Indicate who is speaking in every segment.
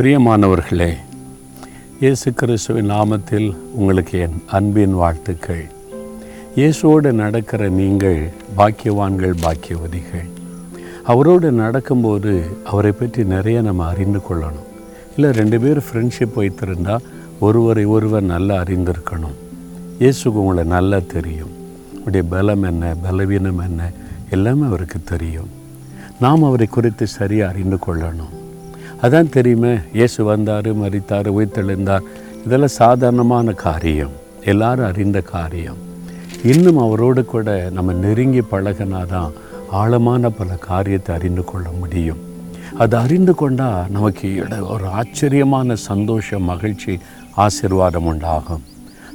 Speaker 1: பிரியமானவர்களே இயேசு கிறிஸ்துவின் நாமத்தில் உங்களுக்கு என் அன்பின் வாழ்த்துக்கள். இயேசுவோடு நடக்கிற நீங்கள் பாக்கியவான்கள் பாக்கியவதிகள். அவரோடு நடக்கும்போது அவரை பற்றி நிறைய நம்ம அறிந்து கொள்ளணும். இல்லை ரெண்டு பேர் ஃப்ரெண்ட்ஷிப் வைத்திருந்தால் ஒருவரை ஒருவர் நல்லா அறிந்திருக்கணும். இயேசுக்கு உங்களை நல்லா தெரியும். உடைய பலம் என்ன பலவீனம் என்ன எல்லாமே அவருக்கு தெரியும். நாம் அவரை குறித்து சரியாக அறிந்து கொள்ளணும். அதான் தெரியுமே இயேசு வந்தார் மறித்தார் உயிர்த்தெழுந்தார். இதெல்லாம் சாதாரணமான காரியம். எல்லாரும் அறிந்த காரியம். இன்னும் அவரோடு கூட நம்ம நெருங்கி பழகினாதான் ஆழமான பல காரியத்தை அறிந்து கொள்ள முடியும். அது அறிந்து கொண்டால் நமக்கு இட- ஒரு ஆச்சரியமான சந்தோஷம் மகிழ்ச்சி ஆசீர்வாதம் உண்டாகும்.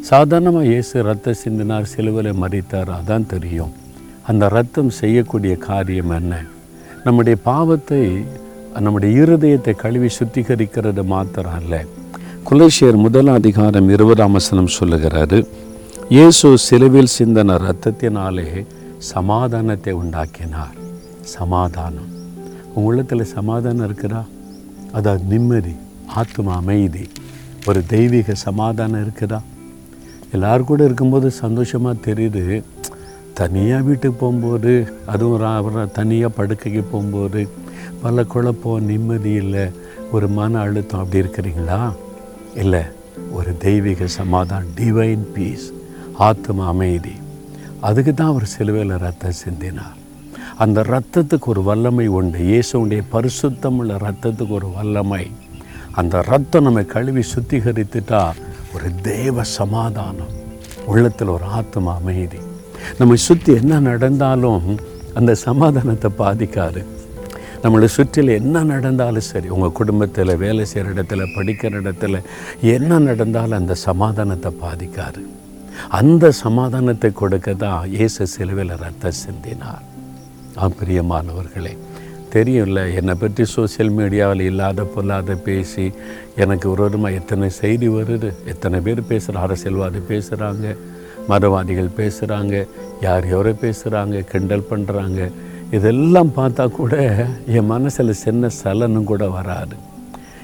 Speaker 1: சாதாரணமாக இயேசு ரத்த சிந்தினார் சிலுவில் மறித்தார் அதான் தெரியும். அந்த ரத்தம் செய்யக்கூடிய காரியம் என்ன? நம்முடைய பாவத்தை நம்முடைய இருதயத்தை கழுவி சுத்திகரிக்கிறது மாத்திரம் அல்ல குலேஷியர் முதல் அதிகாரம் இருபதாம் வசனம் சொல்லுகிறாரு இயேசு சிலுவில் சிந்தன இரத்தத்தினாலே சமாதானத்தை உண்டாக்கினார். சமாதானம். உங்கள் உள்ளத்தில் சமாதானம் இருக்குதா? அதாவது நிம்மதி ஆத்ம அமைதி ஒரு தெய்வீக சமாதானம் இருக்குதா? எல்லாரும் கூட இருக்கும்போது சந்தோஷமாக தெரியுது. தனியாக வீட்டுக்கு போகும்போது அதுவும் தனியாக படுக்கைக்கு போகும்போது பல குழப்பம் நிம்மதி இல்லை ஒரு மன அழுத்தம் அப்படி இருக்கிறீங்களா? இல்லை ஒரு தெய்வீக சமாதானம் டிவைன் பீஸ் ஆத்ம அமைதி. அதுக்கு தான் அவர் சிலுவையில் ரத்தம் சிந்தினார். அந்த ரத்தத்துக்கு ஒரு வல்லமை உண்டு. இயேசுடைய பரிசுத்தமுள்ள ரத்தத்துக்கு ஒரு வல்லமை. அந்த ரத்தம் நம்ம கழுவி சுத்திகரித்துட்டா ஒரு தேவ சமாதானம். உள்ளத்தில் ஒரு ஆத்ம அமைதி. நம்மை சுற்றி என்ன நடந்தாலும் அந்த சமாதானத்தை பாதிக்காது. நம்மளை சுற்றில் என்ன நடந்தாலும் சரி உங்கள் குடும்பத்தில் வேலை செய்கிற இடத்துல படிக்கிற இடத்துல என்ன நடந்தாலும் அந்த சமாதானத்தை பாதிக்காது. அந்த சமாதானத்தை கொடுக்க தான் இயேசு சிலுவையில் ரத்தம் சிந்தினார். ஆ பிரியமானவர்களே தெரியும்ல என்னை பற்றி சோஷியல் மீடியாவில் இல்லாத பொல்லாத பேசி எனக்கு விரோதமாக எத்தனை செய்தி வருது எத்தனை பேர் பேசுகிற அரசியல்வாதி பேசுகிறாங்க மதவாதிகள் பேசுகிறாங்க யார் யாரோ பேசுகிறாங்க கிண்டல் பண்ணுறாங்க இதெல்லாம் பார்த்தா கூட என் மனசில் சின்ன சலனம் கூட வராது.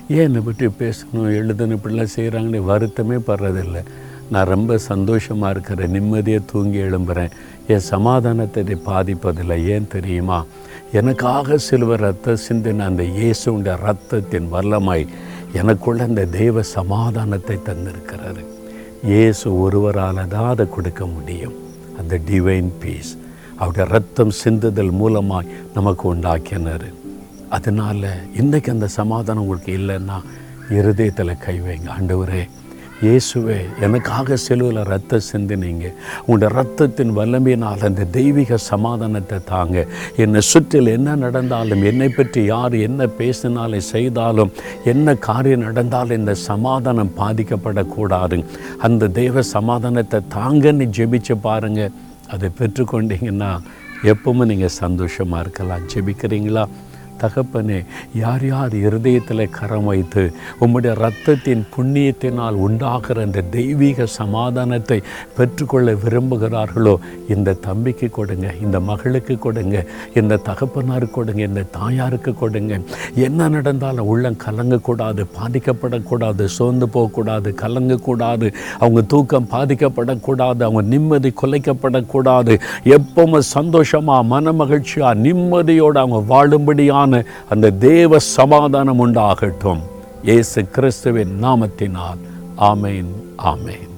Speaker 1: ஏன் என்னை பற்றி பேசணும் எழுதணும் இப்படிலாம் செய்கிறாங்கன்னு வருத்தமே படுறதில்லை. நான் ரொம்ப சந்தோஷமாக இருக்கிறேன் நிம்மதியாக தூங்கி எழும்புகிறேன் என் சமாதானத்தை பாதிப்பதில்லை ஏன் தெரியுமா? எனக்காக சிலுவர் ரத்த சிந்தின அந்த இயேசுண்ட ரத்தத்தின் வல்லமாய் எனக்குள்ள அந்த தெய்வ சமாதானத்தை தந்திருக்கிறாரு இயேசு ஒருவரால் தான் அதை கொடுக்க முடியும். அந்த டிவைன் பீஸ் அவருடைய ரத்தம் சிந்துதல் மூலமாய் நமக்கு உண்டாக்கினார். அதனால் இன்றைக்கி அந்த சமாதானம் உங்களுக்கு இல்லைன்னா இருதயத்தில் கை வைங்க. ஆண்டவரே இயேசுவே எனக்காக செலுவில் ரத்தம் சிந்தினீங்க. உங்களோட ரத்தத்தின் வல்லமையினால் அந்த தெய்வீக சமாதானத்தை தாங்க. என்னை சுற்றில் என்ன நடந்தாலும் என்னை பற்றி யார் என்ன பேசினாலும் செய்தாலும் என்ன காரியம் நடந்தாலும் இந்த சமாதானம் பாதிக்கப்படக்கூடாது அந்த தெய்வ சமாதானத்தை தாங்கன்னு ஜெபிச்சு பாருங்கள் அதை பெற்றுக்கொண்டீங்கன்னா எப்பவுமே நீங்கள் சந்தோஷமாக இருக்கலாம். ஜெபிக்கிறீங்களா? தகப்பனே யார் யார் இருதயத்தில் கரம் வைத்து உம்முடைய ரத்தத்தின் புண்ணியத்தினால் உண்டாகிற அந்த தெய்வீக சமாதானத்தை பெற்றுக்கொள்ள விரும்புகிறார்களோ இந்த தம்பிக்கு கொடுங்க இந்த மகளுக்கு கொடுங்க இந்த தகப்பனாருக்கு கொடுங்க இந்த தாயாருக்கு கொடுங்க. என்ன நடந்தாலும் உள்ளம் கலங்கக்கூடாது பாதிக்கப்படக்கூடாது சோர்ந்து போகக்கூடாது கலங்கக்கூடாது அவங்க தூக்கம் பாதிக்கப்படக்கூடாது அவங்க நிம்மதி குலைக்கப்படக்கூடாது. எப்பவும் சந்தோஷமாக மன மகிழ்ச்சியாக நிம்மதியோடு அவங்க வாழும்படியான அந்த தேவ சமாதானம் உண்டாகட்டும். இயேசு கிறிஸ்துவின் நாமத்தினால். ஆமேன் ஆமேன்.